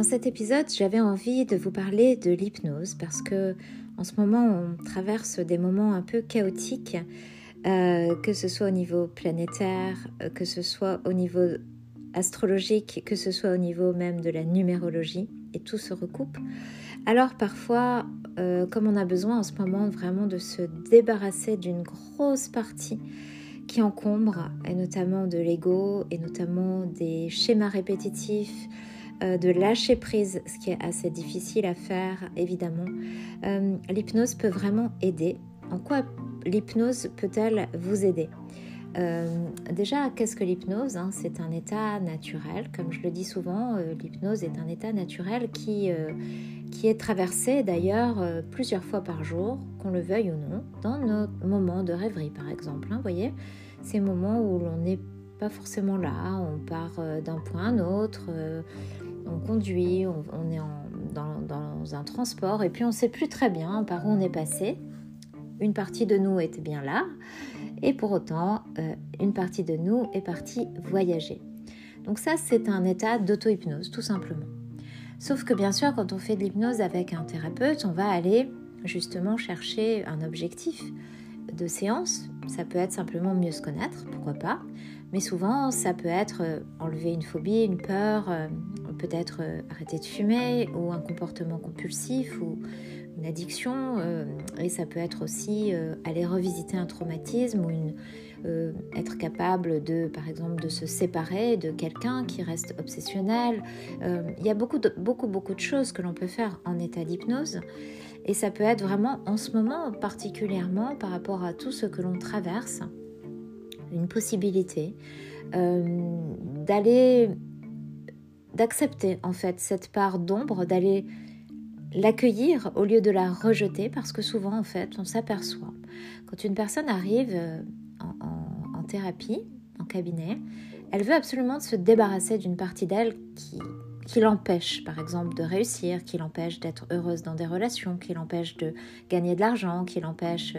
Dans cet épisode, j'avais envie de vous parler de l'hypnose parce que en ce moment, on traverse des moments un peu chaotiques, euh, que ce soit au niveau planétaire, euh, que ce soit au niveau astrologique, que ce soit au niveau même de la numérologie, et tout se recoupe. Alors parfois, euh, comme on a besoin en ce moment vraiment de se débarrasser d'une grosse partie qui encombre, et notamment de l'ego, et notamment des schémas répétitifs, euh, de lâcher prise, ce qui est assez difficile à faire évidemment. Euh, l'hypnose peut vraiment aider. En quoi l'hypnose peut-elle vous aider? Euh, déjà, qu'est-ce que l'hypnose hein? C'est un état naturel. Comme je le dis souvent, l'hypnose est un état naturel qui, est traversé d'ailleurs plusieurs fois par jour, qu'on le veuille ou non, dans nos moments de rêverie par exemple. Hein, voyez, ces moments où l'on n'est pas forcément là, on part d'un point à un autre, on conduit, on, est dans, un transport et puis on ne sait plus très bien par où on est passé. Une partie de nous était bien là et pour autant, euh, une partie de nous est partie voyager. Donc ça, c'est un état d'auto-hypnose, tout simplement. Sauf que bien sûr, quand on fait de l'hypnose avec un thérapeute, on va aller justement chercher un objectif de séance. Ça peut être simplement mieux se connaître, pourquoi pas. Mais souvent, ça peut être euh, enlever une phobie, une peur, euh, peut-être euh, arrêter de fumer ou un comportement compulsif ou une addiction. Euh, et ça peut être aussi euh, aller revisiter un traumatisme ou une, être capable de, par exemple, de se séparer de quelqu'un qui reste obsessionnel. Il y a beaucoup, de, beaucoup, beaucoup de choses que l'on peut faire en état d'hypnose. Et ça peut être vraiment en ce moment particulièrement par rapport à tout ce que l'on traverse, une possibilité d'aller d'accepter en fait cette part d'ombre, d'aller l'accueillir au lieu de la rejeter parce que souvent en fait on s'aperçoit. Quand une personne arrive euh, en, thérapie, en cabinet, elle veut absolument se débarrasser d'une partie d'elle qui, qui l'empêche, par exemple, de réussir, qui l'empêche d'être heureuse dans des relations, qui l'empêche de gagner de l'argent, qui l'empêche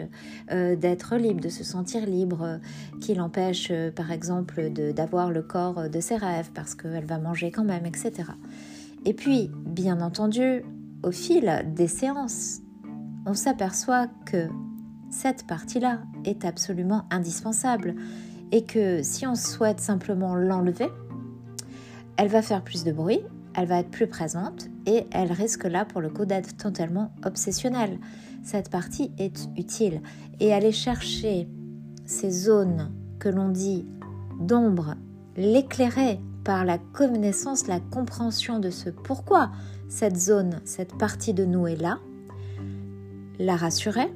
euh, d'être libre, de se sentir libre, qui l'empêche, euh, par exemple, d'avoir le corps de ses rêves parce qu'elle va manger quand même, etc. Et puis, bien entendu, au fil des séances, on s'aperçoit que cette partie-là est absolument indispensable et que si on souhaite simplement l'enlever, elle va faire plus de bruit, elle va être plus présente et elle risque là pour le coup d'être totalement obsessionnelle. Cette partie est utile et aller chercher ces zones que l'on dit d'ombre, l'éclairer par la connaissance, la compréhension de ce pourquoi cette zone, cette partie de nous est là, la rassurer,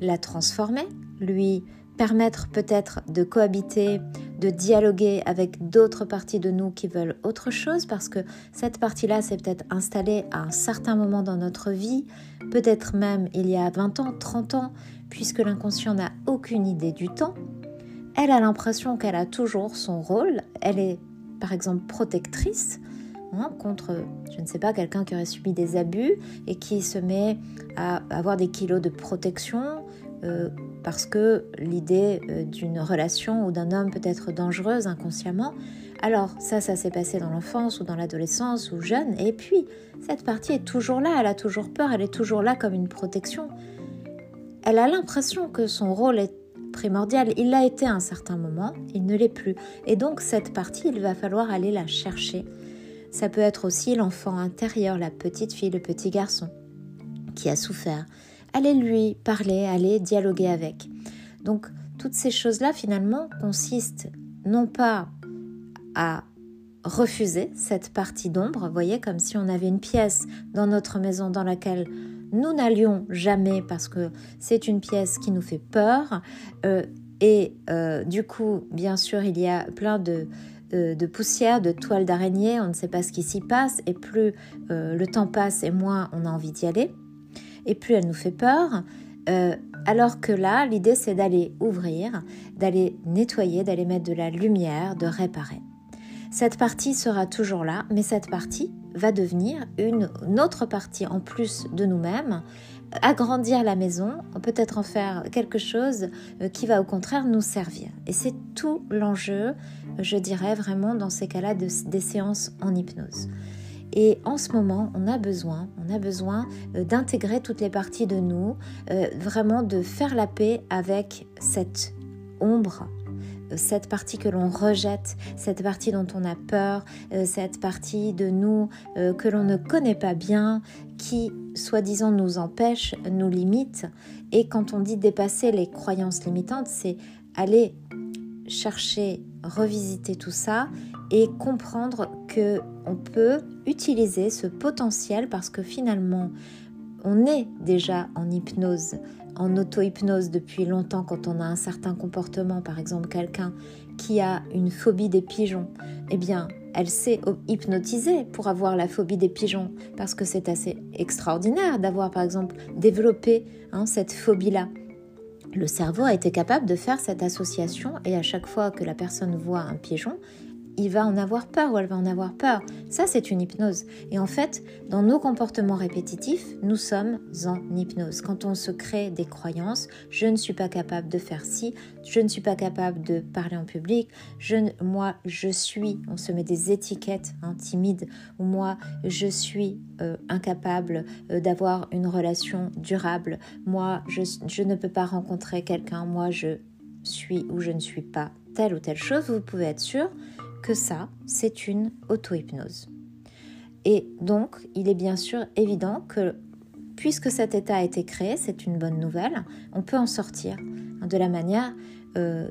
la transformer, lui permettre peut-être de cohabiter, de dialoguer avec d'autres parties de nous qui veulent autre chose, parce que cette partie-là s'est peut-être installée à un certain moment dans notre vie, peut-être même il y a 20 ans, 30 ans, puisque l'inconscient n'a aucune idée du temps. Elle a l'impression qu'elle a toujours son rôle, elle est par exemple protectrice, hein, contre, je ne sais pas, quelqu'un qui aurait subi des abus et qui se met à avoir des kilos de protection, euh, parce que l'idée euh, d'une relation ou d'un homme peut être dangereuse inconsciemment. Alors ça, ça s'est passé dans l'enfance ou dans l'adolescence ou jeune, et puis cette partie est toujours là, elle a toujours peur, elle est toujours là comme une protection. Elle a l'impression que son rôle est primordial, il l'a été à un certain moment, il ne l'est plus. Et donc cette partie, il va falloir aller la chercher. Ça peut être aussi l'enfant intérieur, la petite fille, le petit garçon qui a souffert, allez lui parler, allez dialoguer avec. Donc toutes ces choses-là finalement consistent non pas à refuser cette partie d'ombre, voyez, comme si on avait une pièce dans notre maison dans laquelle nous n'allions jamais parce que c'est une pièce qui nous fait peur. Euh, et euh, du coup, bien sûr, il y a plein de, de, poussière, de toiles d'araignée, on ne sait pas ce qui s'y passe, et plus euh, le temps passe et moins on a envie d'y aller et plus elle nous fait peur. Euh, alors que là, l'idée, c'est d'aller ouvrir, d'aller nettoyer, d'aller mettre de la lumière, de réparer. Cette partie sera toujours là, mais cette partie va devenir une, autre partie en plus de nous-mêmes, agrandir la maison, peut-être en faire quelque chose euh, qui va au contraire nous servir. Et c'est tout l'enjeu, je dirais vraiment, dans ces cas-là, des séances en hypnose. Et en ce moment, on a besoin, on a besoin euh, d'intégrer toutes les parties de nous, euh, vraiment de faire la paix avec cette ombre, euh, cette partie que l'on rejette, cette partie dont on a peur, cette partie de nous que l'on ne connaît pas bien, qui, soi-disant, nous empêche, nous limite. Et quand on dit dépasser les croyances limitantes, c'est aller chercher, revisiter tout ça et comprendre que on peut utiliser ce potentiel parce que finalement on est déjà en hypnose, en auto-hypnose depuis longtemps quand on a un certain comportement, par exemple quelqu'un qui a une phobie des pigeons, eh bien elle s'est hypnotisée pour avoir la phobie des pigeons parce que c'est assez extraordinaire d'avoir par exemple développé hein, cette phobie-là. Le cerveau a été capable de faire cette association et à chaque fois que la personne voit un pigeon, il va en avoir peur ou elle va en avoir peur. Ça, c'est une hypnose. Et en fait, dans nos comportements répétitifs, nous sommes en hypnose. Quand on se crée des croyances, je ne suis pas capable de faire ci, je ne suis pas capable de parler en public, je, moi, je suis, on se met des étiquettes hein, timides, ou moi, je suis euh, incapable euh, d'avoir une relation durable, moi, je, je ne peux pas rencontrer quelqu'un, moi, je suis ou je ne suis pas telle ou telle chose, vous pouvez être sûr que ça, c'est une auto-hypnose. Et donc, il est bien sûr évident que puisque cet état a été créé, c'est une bonne nouvelle, on peut en sortir de la manière, euh,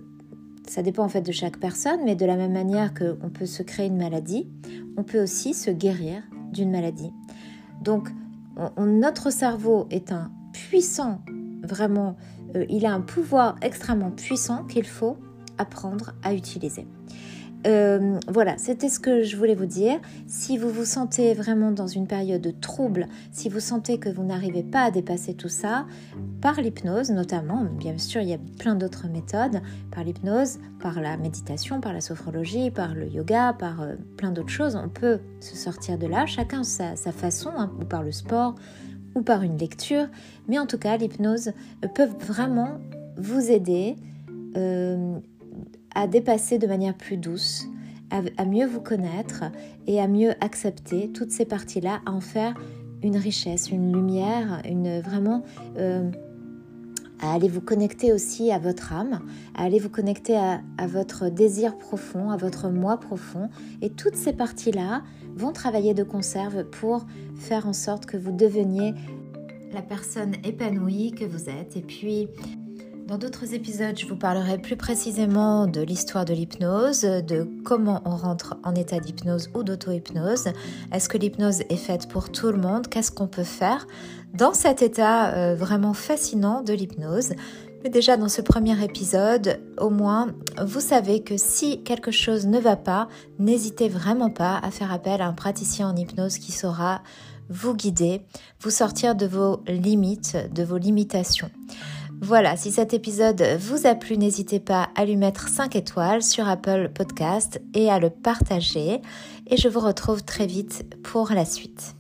ça dépend en fait de chaque personne, mais de la même manière qu'on peut se créer une maladie, on peut aussi se guérir d'une maladie. Donc, notre cerveau est un puissant, vraiment, euh, il a un pouvoir extrêmement puissant qu'il faut apprendre à utiliser. Euh, voilà, c'était ce que je voulais vous dire. Si vous vous sentez vraiment dans une période de trouble, si vous sentez que vous n'arrivez pas à dépasser tout ça, par l'hypnose notamment, bien sûr il y a plein d'autres méthodes, par l'hypnose, par la méditation, par la sophrologie, par le yoga, par euh, plein d'autres choses, on peut se sortir de là, chacun sa, sa façon, hein, ou par le sport, ou par une lecture, mais en tout cas l'hypnose euh, peut vraiment vous aider à dépasser de manière plus douce, à, mieux vous connaître et à mieux accepter toutes ces parties-là, à en faire une richesse, une lumière, une vraiment euh, à aller vous connecter aussi à votre âme, à aller vous connecter à, à, votre désir profond, à votre moi profond. Et toutes ces parties-là vont travailler de conserve pour faire en sorte que vous deveniez la personne épanouie que vous êtes. Et puis, dans d'autres épisodes, je vous parlerai plus précisément de l'histoire de l'hypnose, de comment on rentre en état d'hypnose ou d'auto-hypnose. Est-ce que l'hypnose est faite pour tout le monde? Qu'est-ce qu'on peut faire dans cet état euh, vraiment fascinant de l'hypnose? Mais déjà dans ce premier épisode, au moins, vous savez que si quelque chose ne va pas, n'hésitez vraiment pas à faire appel à un praticien en hypnose qui saura vous guider, vous sortir de vos limites, de vos limitations. Voilà, si cet épisode vous a plu, n'hésitez pas à lui mettre 5 étoiles sur Apple Podcast et à le partager. Et je vous retrouve très vite pour la suite.